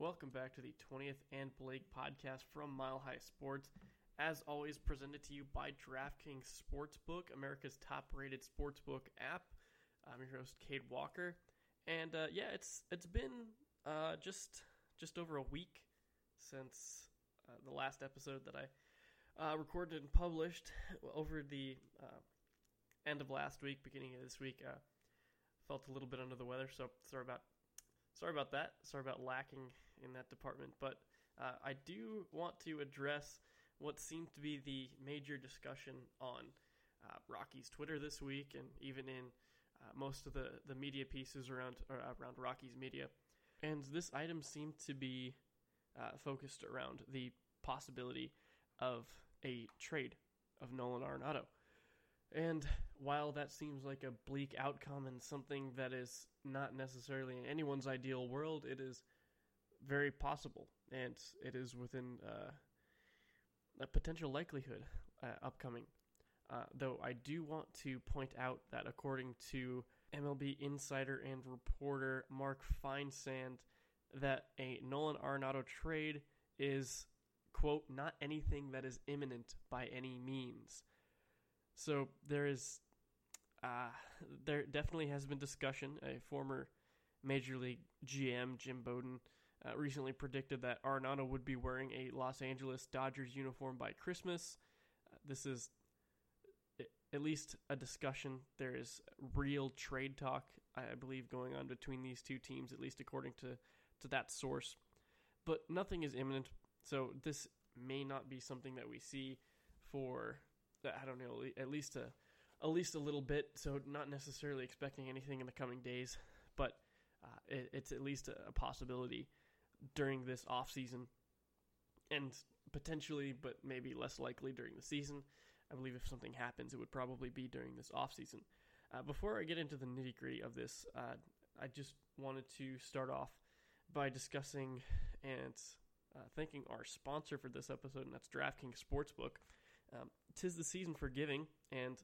Welcome back to the 20th and Blake podcast from Mile High Sports. As always, presented to you by DraftKings Sportsbook, America's top rated sportsbook app. I'm your host, Cade Walker. And uh, yeah, it's it's been uh, just just over a week since uh, the last episode that I uh, recorded and published over the uh, end of last week, beginning of this week. Uh, felt a little bit under the weather, so sorry about sorry about that. Sorry about lacking in that department. But uh, I do want to address what seemed to be the major discussion on uh, Rockies Twitter this week, and even in uh, most of the, the media pieces around around Rockies media. And this item seemed to be uh, focused around the possibility of a trade of Nolan Arenado. And while that seems like a bleak outcome and something that is not necessarily in anyone's ideal world, it is very possible, and it is within uh, a potential likelihood uh, upcoming. Uh, though I do want to point out that according to MLB insider and reporter Mark Feinsand, that a Nolan Arenado trade is quote not anything that is imminent by any means. So there is, uh, there definitely has been discussion. A former Major League GM Jim Bowden uh, recently predicted that Arenado would be wearing a Los Angeles Dodgers uniform by Christmas. Uh, this is at least a discussion. There is real trade talk, I believe, going on between these two teams, at least according to, to that source. But nothing is imminent, so this may not be something that we see for I don't know, at least a at least a little bit. So not necessarily expecting anything in the coming days, but uh, it, it's at least a, a possibility during this off season, and potentially, but maybe less likely during the season. I believe if something happens, it would probably be during this off season. Uh, before I get into the nitty gritty of this, uh, I just wanted to start off by discussing and uh, thanking our sponsor for this episode, and that's DraftKings Sportsbook. Um, tis the season for giving, and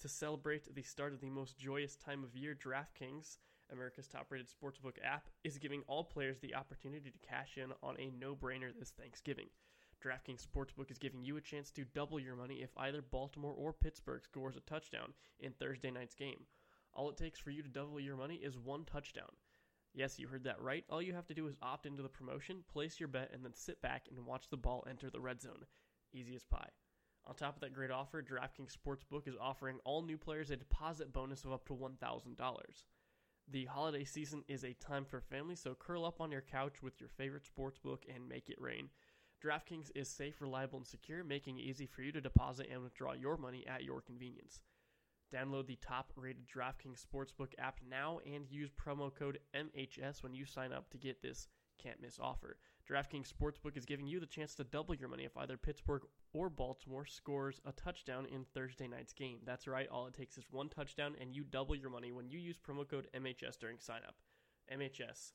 to celebrate the start of the most joyous time of year, DraftKings, America's top rated sportsbook app, is giving all players the opportunity to cash in on a no brainer this Thanksgiving. DraftKings Sportsbook is giving you a chance to double your money if either Baltimore or Pittsburgh scores a touchdown in Thursday night's game. All it takes for you to double your money is one touchdown. Yes, you heard that right. All you have to do is opt into the promotion, place your bet, and then sit back and watch the ball enter the red zone. Easy as pie. On top of that great offer, DraftKings Sportsbook is offering all new players a deposit bonus of up to $1,000. The holiday season is a time for family, so curl up on your couch with your favorite sports book and make it rain. DraftKings is safe, reliable, and secure, making it easy for you to deposit and withdraw your money at your convenience. Download the top rated DraftKings Sportsbook app now and use promo code MHS when you sign up to get this can't miss offer. DraftKings Sportsbook is giving you the chance to double your money if either Pittsburgh or Baltimore scores a touchdown in Thursday night's game. That's right, all it takes is one touchdown, and you double your money when you use promo code MHS during signup. MHS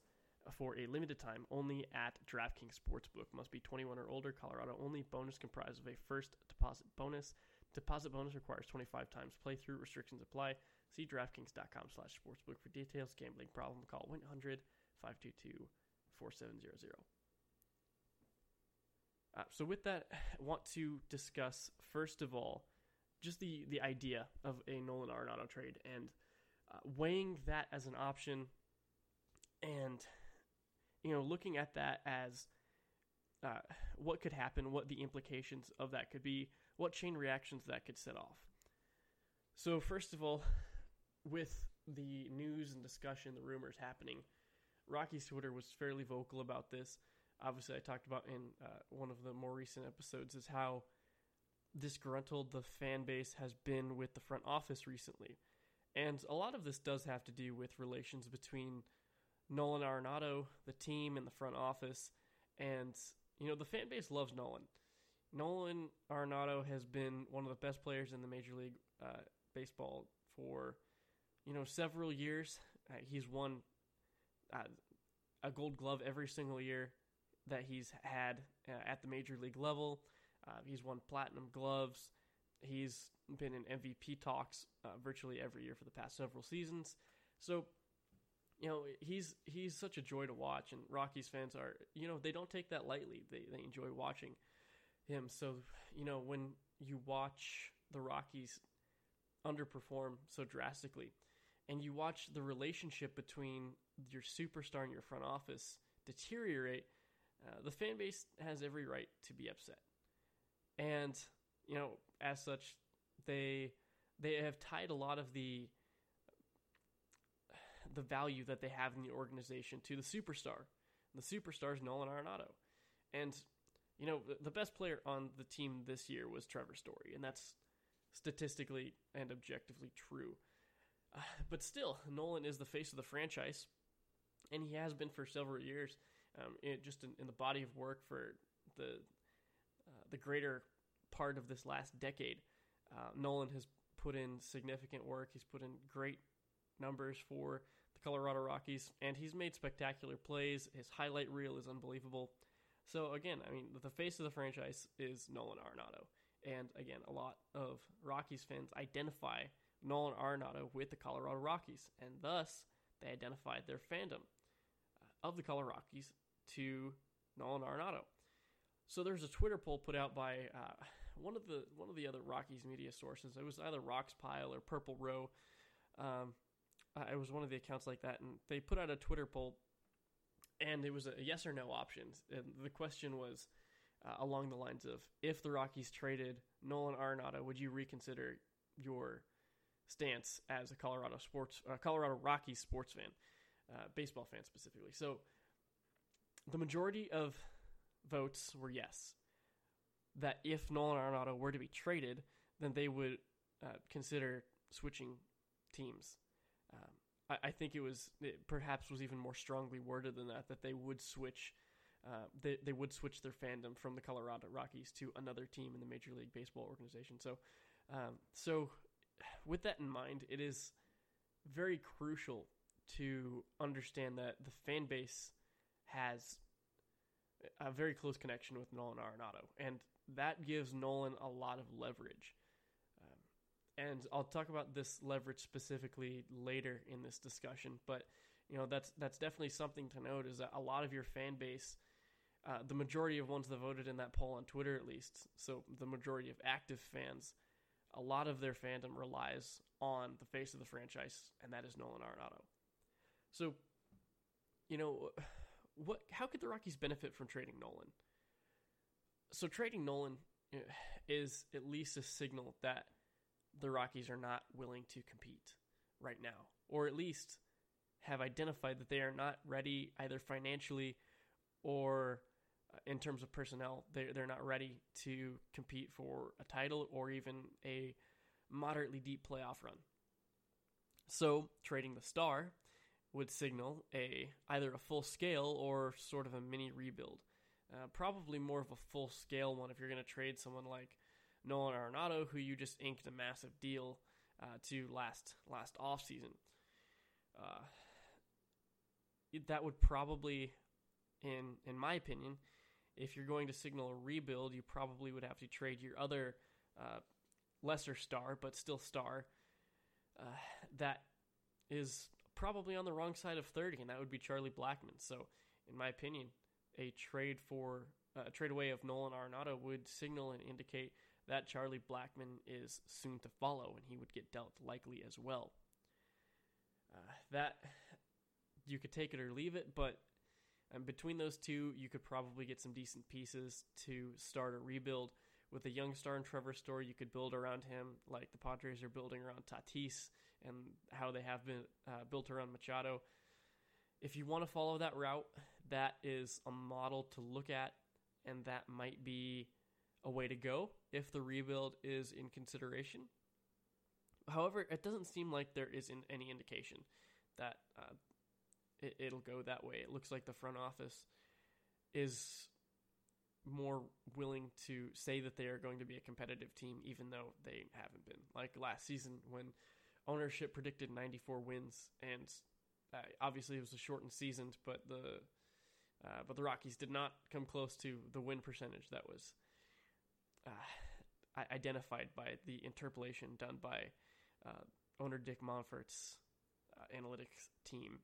for a limited time only at DraftKings Sportsbook. Must be 21 or older, Colorado only. Bonus comprised of a first deposit bonus. Deposit bonus requires 25 times playthrough. Restrictions apply. See DraftKings.com slash sportsbook for details. Gambling problem, call 100 522 4700. Uh, so with that, I want to discuss first of all just the the idea of a Nolan Arenado trade and uh, weighing that as an option, and you know looking at that as uh, what could happen, what the implications of that could be, what chain reactions that could set off. So first of all, with the news and discussion, the rumors happening Rockies Twitter was fairly vocal about this. Obviously, I talked about in uh, one of the more recent episodes is how disgruntled the fan base has been with the front office recently. And a lot of this does have to do with relations between Nolan Arenado, the team, and the front office. And, you know, the fan base loves Nolan. Nolan Arenado has been one of the best players in the Major League uh, Baseball for, you know, several years. Uh, he's won uh, a Gold Glove every single year that he's had uh, at the major league level. Uh, he's won platinum gloves. He's been in MVP talks uh, virtually every year for the past several seasons. So, you know, he's he's such a joy to watch, and Rockies fans are, you know, they don't take that lightly. They they enjoy watching him. So, you know, when you watch the Rockies underperform so drastically, and you watch the relationship between your superstar and your front office deteriorate, uh, the fan base has every right to be upset. And you know, as such, they they have tied a lot of the the value that they have in the organization to the superstar. The superstar is Nolan Arenado, and you know the best player on the team this year was Trevor Story, and that's statistically and objectively true. But still, Nolan is the face of the franchise, and he has been for several years. Um, just in, in, the body of work for the uh, the greater part of this last decade, uh, Nolan has put in significant work. He's put in great numbers for the Colorado Rockies, and he's made spectacular plays. His highlight reel is unbelievable. So again, I mean, the face of the franchise is Nolan Arenado, and again, a lot of Rockies fans identify Nolan Arenado with the Colorado Rockies, and thus they identified their fandom uh, of the Colorado Rockies to Nolan Arenado. So there's a Twitter poll put out by uh, one of the one of the other Rockies media sources. It was either Rox Pile or Purple Row. Um, it was one of the accounts like that, and they put out a Twitter poll, and it was a yes or no options. And the question was uh, along the lines of, if the Rockies traded Nolan Arenado, would you reconsider your stance as a Colorado sports, uh, Colorado Rockies sports fan, uh, baseball fan specifically? So, the majority of votes were yes. That if Nolan Arenado were to be traded, then they would uh, consider switching teams. Um, I, I, think it was it perhaps was even more strongly worded than that that they would switch. Uh, they, they would switch their fandom from the Colorado Rockies to another team in the Major League Baseball organization. So, um, so with that in mind, it is very crucial to understand that the fan base has a very close connection with Nolan Arenado, and that gives Nolan a lot of leverage. Um, and I'll talk about this leverage specifically later in this discussion, but you know that's that's definitely something to note is that a lot of your fan base, uh, the majority of ones that voted in that poll on Twitter at least, so the majority of active fans, a lot of their fandom relies on the face of the franchise, and that is Nolan Arenado. So, you know what? How could the Rockies benefit from trading Nolan? So trading Nolan eh, is at least a signal that the Rockies are not willing to compete right now, or at least have identified that they are not ready either financially or in terms of personnel. They're, they're not ready to compete for a title or even a moderately deep playoff run. So trading the star would signal a either a full scale or sort of a mini rebuild. Uh, probably more of a full scale one if you're going to trade someone like Nolan Arenado, who you just inked a massive deal uh, to last last off season. Uh, that would probably, in in my opinion, if you're going to signal a rebuild, you probably would have to trade your other uh, lesser star, but still star. Uh, that is probably on the wrong side of 30, and that would be Charlie Blackmon. So, in my opinion, a trade for uh, a trade away of Nolan Arenado would signal and indicate that Charlie Blackmon is soon to follow, and he would get dealt likely as well. Uh, that you could take it or leave it, but um, between those two, you could probably get some decent pieces to start a rebuild. With a young star in Trevor Story, you could build around him like the Padres are building around Tatis and how they have been uh, built around Machado. If you want to follow that route, that is a model to look at, and that might be a way to go if the rebuild is in consideration. However, it doesn't seem like there is any indication that uh, it, will go that way. It looks like the front office is more willing to say that they are going to be a competitive team, even though they haven't been. Like last season, when ownership predicted 94 wins, and uh, obviously it was a shortened season, but the uh, but the Rockies did not come close to the win percentage that was uh, identified by the interpolation done by uh, owner Dick Monfort's uh, analytics team.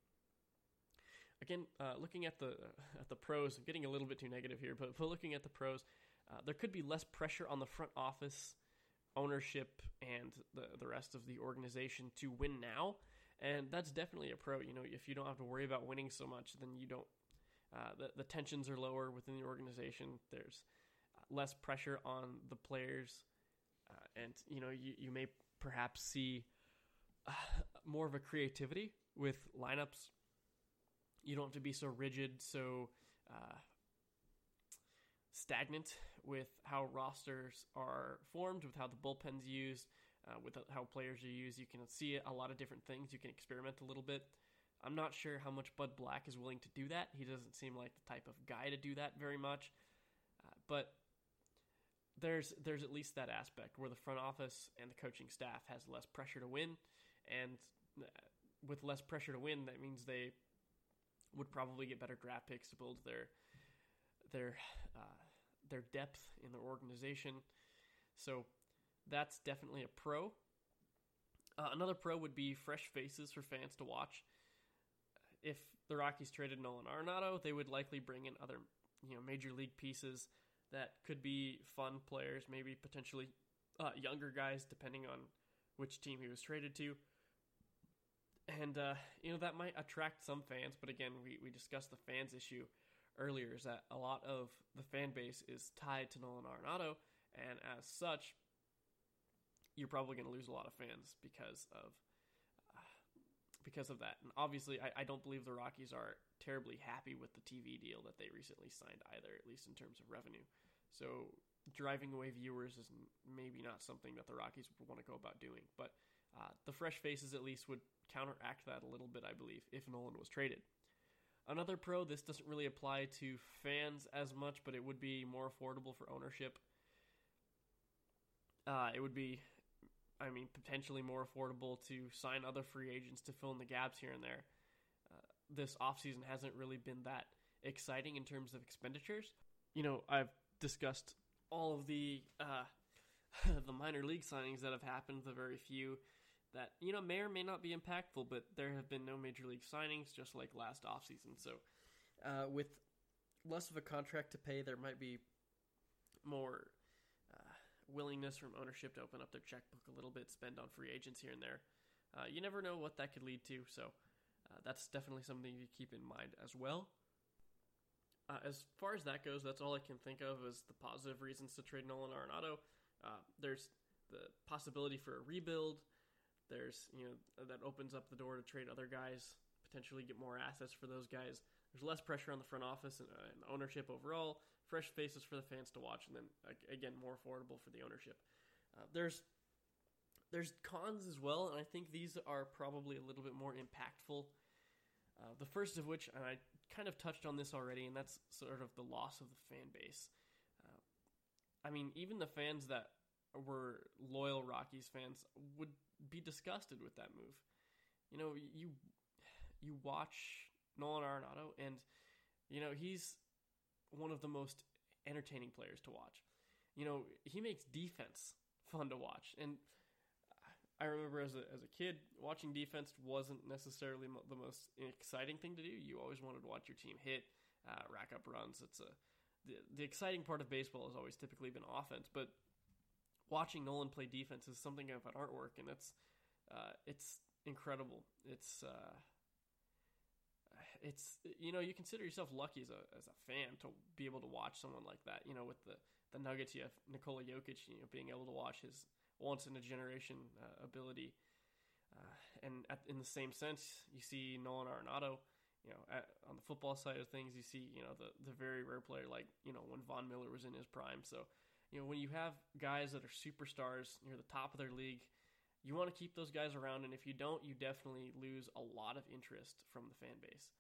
Again, uh, looking at the at the pros, I'm getting a little bit too negative here, but, but looking at the pros, uh, there could be less pressure on the front office, ownership, and the the rest of the organization to win now, and that's definitely a pro. You know, if you don't have to worry about winning so much, then you don't. Uh, the the tensions are lower within the organization. There's uh, less pressure on the players, uh, and you know you you may perhaps see uh, more of a creativity with lineups you don't have to be so rigid, so uh, stagnant with how rosters are formed, with how the bullpen's used, uh, with how players are used. You can see a lot of different things. You can experiment a little bit. I'm not sure how much Bud Black is willing to do that. He doesn't seem like the type of guy to do that very much. Uh, but there's there's at least that aspect where the front office and the coaching staff has less pressure to win, and uh, with less pressure to win, that means they would probably get better draft picks to build their their uh, their depth in their organization. So that's definitely a pro. Uh, another pro would be fresh faces for fans to watch. If the Rockies traded Nolan Arenado, they would likely bring in other you know major league pieces that could be fun players, maybe potentially uh, younger guys, depending on which team he was traded to and uh, you know that might attract some fans. But again, we we discussed the fans issue earlier. Is that a lot of the fan base is tied to Nolan Arenado, and as such, you're probably going to lose a lot of fans because of uh, because of that. And obviously, I, I don't believe the Rockies are terribly happy with the TV deal that they recently signed either, at least in terms of revenue. So driving away viewers is maybe not something that the Rockies would want to go about doing, but uh, the fresh faces at least would counteract that a little bit, I believe, if Nolan was traded. Another pro, this doesn't really apply to fans as much, but it would be more affordable for ownership. Uh, it would be, I mean, potentially more affordable to sign other free agents to fill in the gaps here and there. Uh, this offseason hasn't really been that exciting in terms of expenditures. You know, I've discussed all of the uh, the minor league signings that have happened, the very few that you know may or may not be impactful, but there have been no major league signings, just like last offseason. So, uh, with less of a contract to pay, there might be more uh, willingness from ownership to open up their checkbook a little bit, spend on free agents here and there. Uh, you never know what that could lead to, so uh, that's definitely something to keep in mind as well. Uh, as far as that goes, that's all I can think of as the positive reasons to trade Nolan Arenado. Uh, there's the possibility for a rebuild. There's you know that opens up the door to trade other guys, potentially get more assets for those guys. There's less pressure on the front office and, uh, and ownership overall. Fresh faces for the fans to watch, and then again more affordable for the ownership. Uh, there's there's cons as well, and I think these are probably a little bit more impactful. Uh, the first of which, and I kind of touched on this already, and that's sort of the loss of the fan base. Uh, I mean, even the fans that were loyal Rockies fans would be disgusted with that move. You know, you you watch Nolan Arenado, and you know he's one of the most entertaining players to watch. You know, he makes defense fun to watch, and I remember as a as a kid watching defense wasn't necessarily the most exciting thing to do. You always wanted to watch your team hit, uh, rack up runs. It's a the, the exciting part of baseball has always typically been offense, but watching Nolan play defense is something of an artwork, and it's uh, it's incredible. It's uh, it's you know you consider yourself lucky as a as a fan to be able to watch someone like that. You know, with the the Nuggets, you have Nikola Jokic, you know, being able to watch his once in a generation uh, ability. Uh, and at, in the same sense, you see Nolan Arenado. You know, at, on the football side of things, you see you know the the very rare player like you know when Von Miller was in his prime. So you know, when you have guys that are superstars near the top of their league, you want to keep those guys around, and if you don't, you definitely lose a lot of interest from the fan base.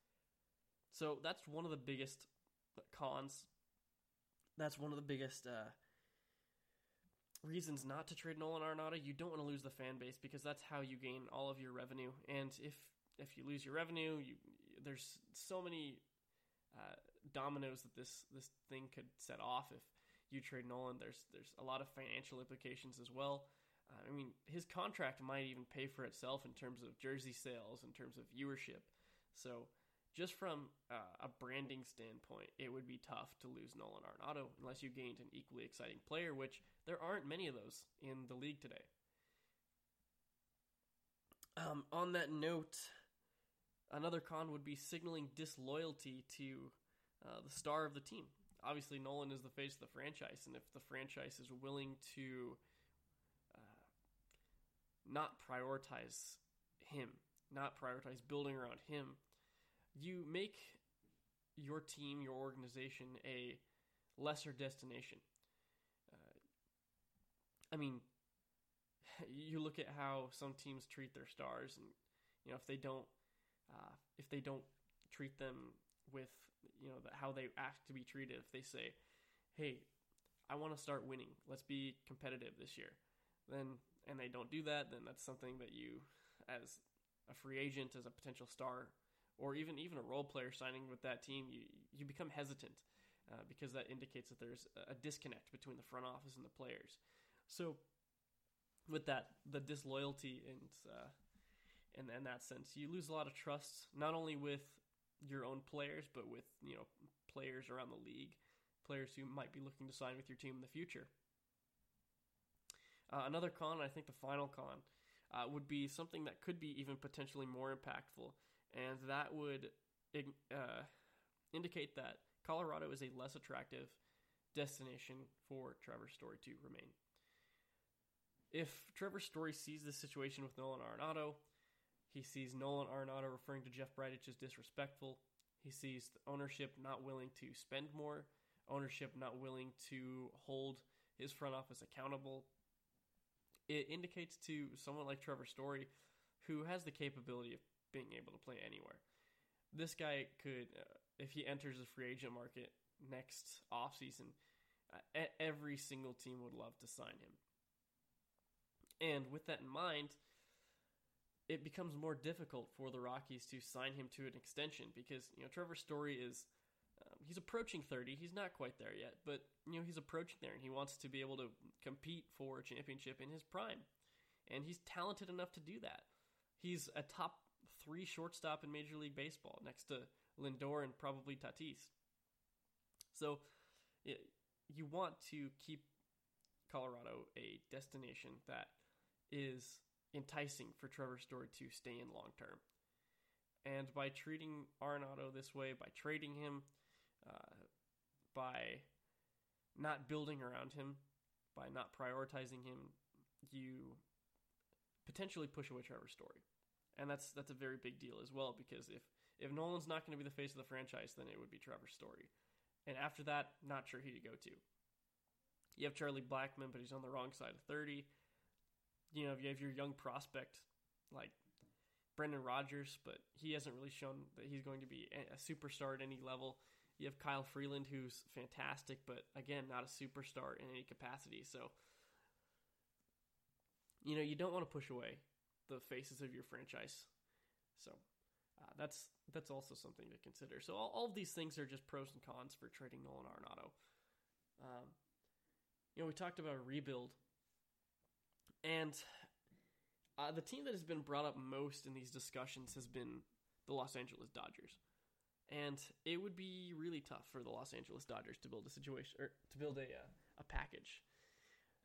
So that's one of the biggest cons. That's one of the biggest uh, reasons not to trade Nolan Arenado. You don't want to lose the fan base because that's how you gain all of your revenue. And if if you lose your revenue, you there's so many uh, dominoes that this this thing could set off if you trade Nolan, there's there's a lot of financial implications as well. Uh, I mean, his contract might even pay for itself in terms of jersey sales, in terms of viewership. So, just from uh, a branding standpoint, it would be tough to lose Nolan Arenado unless you gained an equally exciting player, which there aren't many of those in the league today. Um, on that note, another con would be signaling disloyalty to uh, the star of the team. Obviously, Nolan is the face of the franchise, and if the franchise is willing to uh, not prioritize him, not prioritize building around him, you make your team, your organization, a lesser destination. Uh, I mean, you look at how some teams treat their stars, and you know if they don't, uh, if they don't treat them with you know how they act to be treated, if they say, "Hey, I want to start winning. Let's be competitive this year," then and they don't do that, then that's something that you, as a free agent, as a potential star, or even even a role player signing with that team, you you become hesitant uh, because that indicates that there's a disconnect between the front office and the players. So with that, the disloyalty and uh, and in that sense, you lose a lot of trust not only with your own players, but with you know players around the league, players who might be looking to sign with your team in the future. Uh, another con, I think the final con, uh, would be something that could be even potentially more impactful, and that would uh, indicate that Colorado is a less attractive destination for Trevor Story to remain. If Trevor Story sees this situation with Nolan Arenado, he sees Nolan Arenado referring to Jeff Bridich as disrespectful. He sees ownership not willing to spend more, ownership not willing to hold his front office accountable. It indicates to someone like Trevor Story, who has the capability of being able to play anywhere. This guy could, uh, if he enters the free agent market next offseason, uh, every single team would love to sign him. And with that in mind, it becomes more difficult for the Rockies to sign him to an extension because you know Trevor Story is um, he's approaching 30. He's not quite there yet, but you know he's approaching there and he wants to be able to compete for a championship in his prime. And he's talented enough to do that. He's a top 3 shortstop in Major League Baseball next to Lindor and probably Tatis. So it, you want to keep Colorado a destination that is enticing for Trevor Story to stay in long term. And by treating Arenado this way, by trading him, uh, by not building around him, by not prioritizing him, you potentially push away Trevor Story. And that's that's a very big deal as well because if if Nolan's not going to be the face of the franchise, then it would be Trevor Story. And after that, not sure who to go to. You have Charlie Blackmon, but he's on the wrong side of 30 you know, if you have your young prospect like Brendan Rodgers, but he hasn't really shown that he's going to be a superstar at any level. You have Kyle Freeland, who's fantastic, but again, not a superstar in any capacity. So, you know, you don't want to push away the faces of your franchise. So, uh, that's that's also something to consider. So, all, all, of these things are just pros and cons for trading Nolan Arenado. Um, you know, we talked about a rebuild and uh, the team that has been brought up most in these discussions has been the Los Angeles Dodgers. And it would be really tough for the Los Angeles Dodgers to build a situation or to build a uh, a package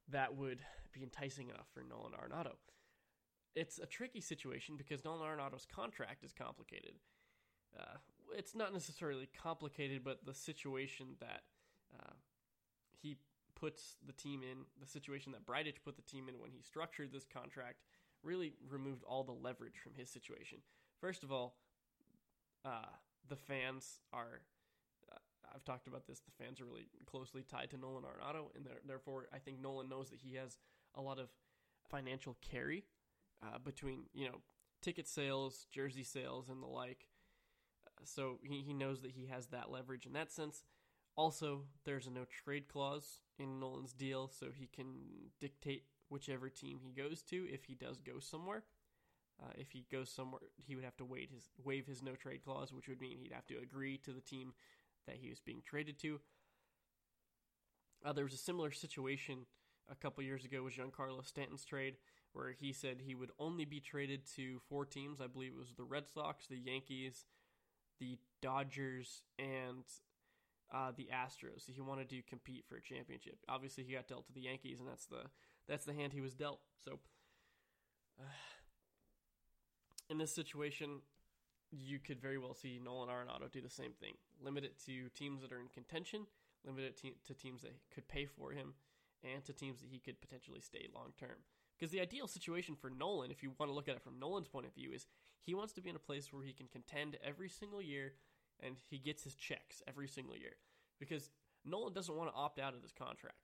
that would be enticing enough for Nolan Arenado. It's a tricky situation because Nolan Arenado's contract is complicated. Uh, it's not necessarily complicated, but the situation that uh, puts the team in, the situation that Bridich put the team in when he structured this contract, really removed all the leverage from his situation. First of all, uh, the fans are. Uh, I've talked about this. The fans are really closely tied to Nolan Arenado, and therefore, I think Nolan knows that he has a lot of financial carry uh, between you know ticket sales, jersey sales, and the like. So he, he knows that he has that leverage in that sense. Also, there's a no trade clause in Nolan's deal, so he can dictate whichever team he goes to if he does go somewhere. Uh, if he goes somewhere, he would have to waive his waive his no trade clause, which would mean he'd have to agree to the team that he was being traded to. Uh, there was a similar situation a couple years ago with Giancarlo Stanton's trade, where he said he would only be traded to four teams. I believe it was the Red Sox, the Yankees, the Dodgers and uh, the Astros. He wanted to compete for a championship. Obviously, he got dealt to the Yankees, and that's the that's the hand he was dealt. So, uh, in this situation, you could very well see Nolan Arenado do the same thing. Limit it to teams that are in contention. Limit it to, to teams that could pay for him, and to teams that he could potentially stay long term. Because the ideal situation for Nolan, if you want to look at it from Nolan's point of view, is he wants to be in a place where he can contend every single year and he gets his checks every single year. Because Nolan doesn't want to opt out of this contract.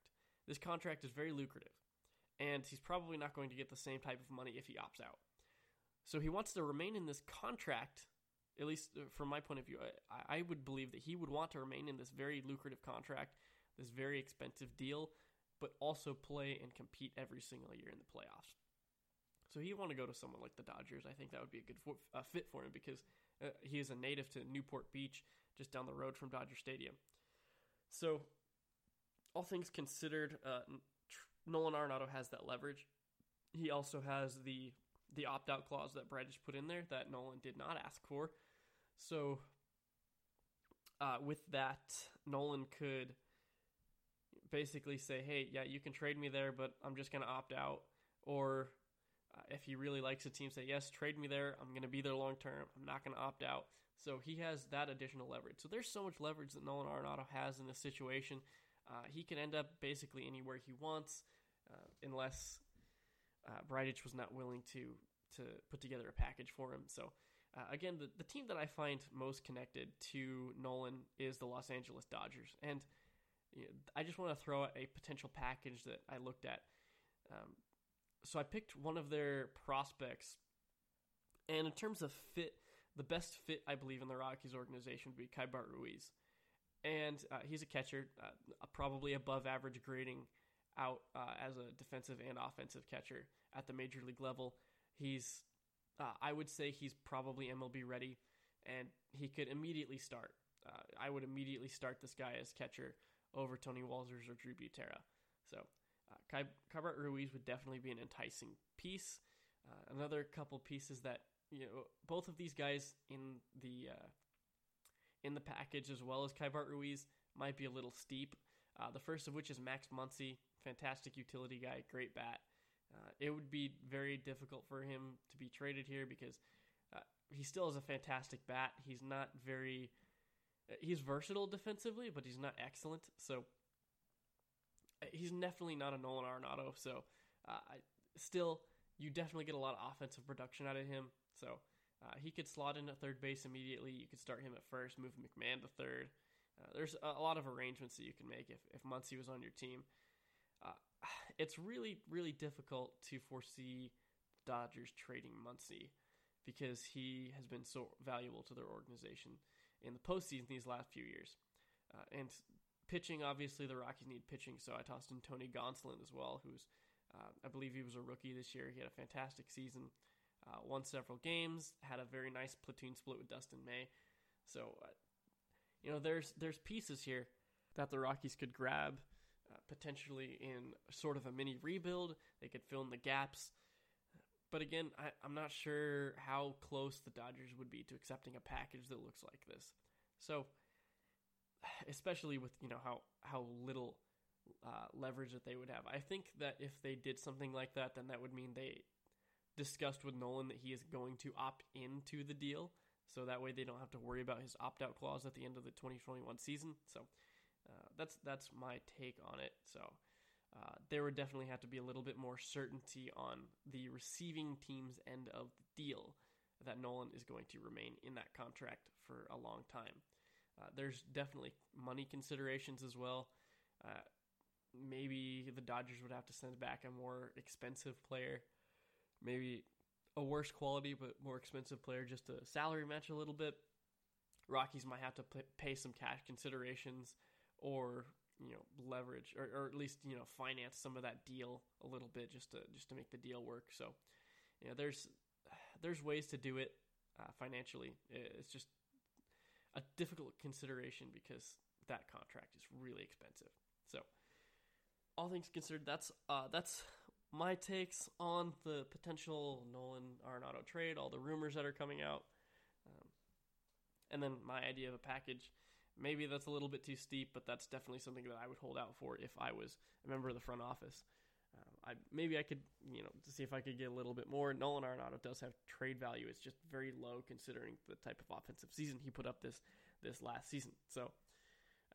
This contract is very lucrative, and he's probably not going to get the same type of money if he opts out. So he wants to remain in this contract, at least uh, from my point of view. I, I would believe that he would want to remain in this very lucrative contract, this very expensive deal, but also play and compete every single year in the playoffs. So he'd want to go to someone like the Dodgers. I think that would be a good for, uh, fit for him because uh, he is a native to Newport Beach, just down the road from Dodger Stadium. So, all things considered, uh, Nolan Arenado has that leverage. He also has the the opt out clause that Bridich put in there that Nolan did not ask for. So, uh, with that, Nolan could basically say, "Hey, yeah, you can trade me there, but I'm just going to opt out." Or if he really likes a team, say, "Yes, trade me there. I'm going to be there long term. I'm not going to opt out." So he has that additional leverage. So there's so much leverage that Nolan Arenado has in this situation. Uh, he can end up basically anywhere he wants, uh, unless uh, Bridich was not willing to to put together a package for him. So uh, again, the, the team that I find most connected to Nolan is the Los Angeles Dodgers, and you know, I just want to throw out a potential package that I looked at. Um, so I picked one of their prospects, and in terms of fit, the best fit I believe in the Rockies organization would be Keibert Ruiz, and uh, he's a catcher, uh, probably above average grading out uh, as a defensive and offensive catcher at the major league level. He's, uh, I would say, he's probably MLB ready, and he could immediately start. Uh, I would immediately start this guy as catcher over Tony Wolters or Drew Butera. So, uh, Keibert Ruiz would definitely be an enticing piece. Uh, another couple pieces that you know, both of these guys in the uh, in the package as well as Keibert Ruiz might be a little steep. Uh, the first of which is Max Muncy, fantastic utility guy, great bat. Uh, it would be very difficult for him to be traded here because uh, he still has a fantastic bat. He's not very, uh, he's versatile defensively, but he's not excellent. So he's definitely not a Nolan Arenado. So uh, I still, you definitely get a lot of offensive production out of him. So uh, he could slot in at third base immediately. You could start him at first, move McMahon to third. Uh, there's a, a, lot of arrangements that you can make if, if Muncy was on your team. Uh, it's really, really difficult to foresee Dodgers trading Muncy because he has been so valuable to their organization in the postseason these last few years. Uh, and pitching, obviously, the Rockies need pitching, so I tossed in Tony Gonsolin as well, who's, uh, I believe he was a rookie this year. He had a fantastic season uh, won several games, had a very nice platoon split with Dustin May. So, uh, you know, there's there's pieces here that the Rockies could grab uh, potentially in sort of a mini rebuild. They could fill in the gaps. But again, I, I'm not sure how close the Dodgers would be to accepting a package that looks like this. So, especially with you know how how little uh, leverage that they would have, I think that if they did something like that, then that would mean they discussed with Nolan that he is going to opt into the deal. So that way they don't have to worry about his opt out clause at the end of the 2021 season. So uh, that's that's my take on it. So uh, there would definitely have to be a little bit more certainty on the receiving team's end of the deal that Nolan is going to remain in that contract for a long time. Uh, there's definitely money considerations as well. Uh, maybe the Dodgers would have to send back a more expensive player maybe a worse quality but more expensive player just to salary match a little bit. Rockies might have to pay some cash considerations or you know leverage or, or at least you know finance some of that deal a little bit just to just to make the deal work. So you know there's there's ways to do it uh, financially. It's just a difficult consideration because that contract is really expensive. So all things considered, that's uh, that's my takes on the potential Nolan Arenado trade, all the rumors that are coming out. Um, And then my idea of a package, maybe that's a little bit too steep, but that's definitely something that I would hold out for if I was a member of the front office. I maybe I could you know to see if I could get a little bit more. Nolan Arenado does have trade value. It's just very low considering the type of offensive season he put up this this last season. So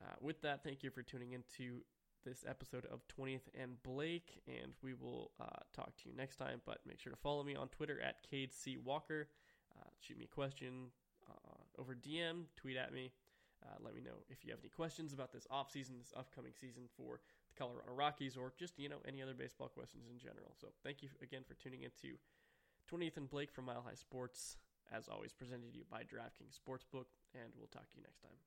uh, with that, thank you for tuning into this episode of 20th and Blake, and we will uh, talk to you next time. But make sure to follow me on Twitter at Cade C Walker. Uh, shoot me a question uh, over DM, tweet at me. Uh, let me know if you have any questions about this off season, this upcoming season for the Colorado Rockies, or just you know any other baseball questions in general. So thank you again for tuning into 20th and Blake from Mile High Sports. As always, presented to you by DraftKings Sportsbook, and we'll talk to you next time.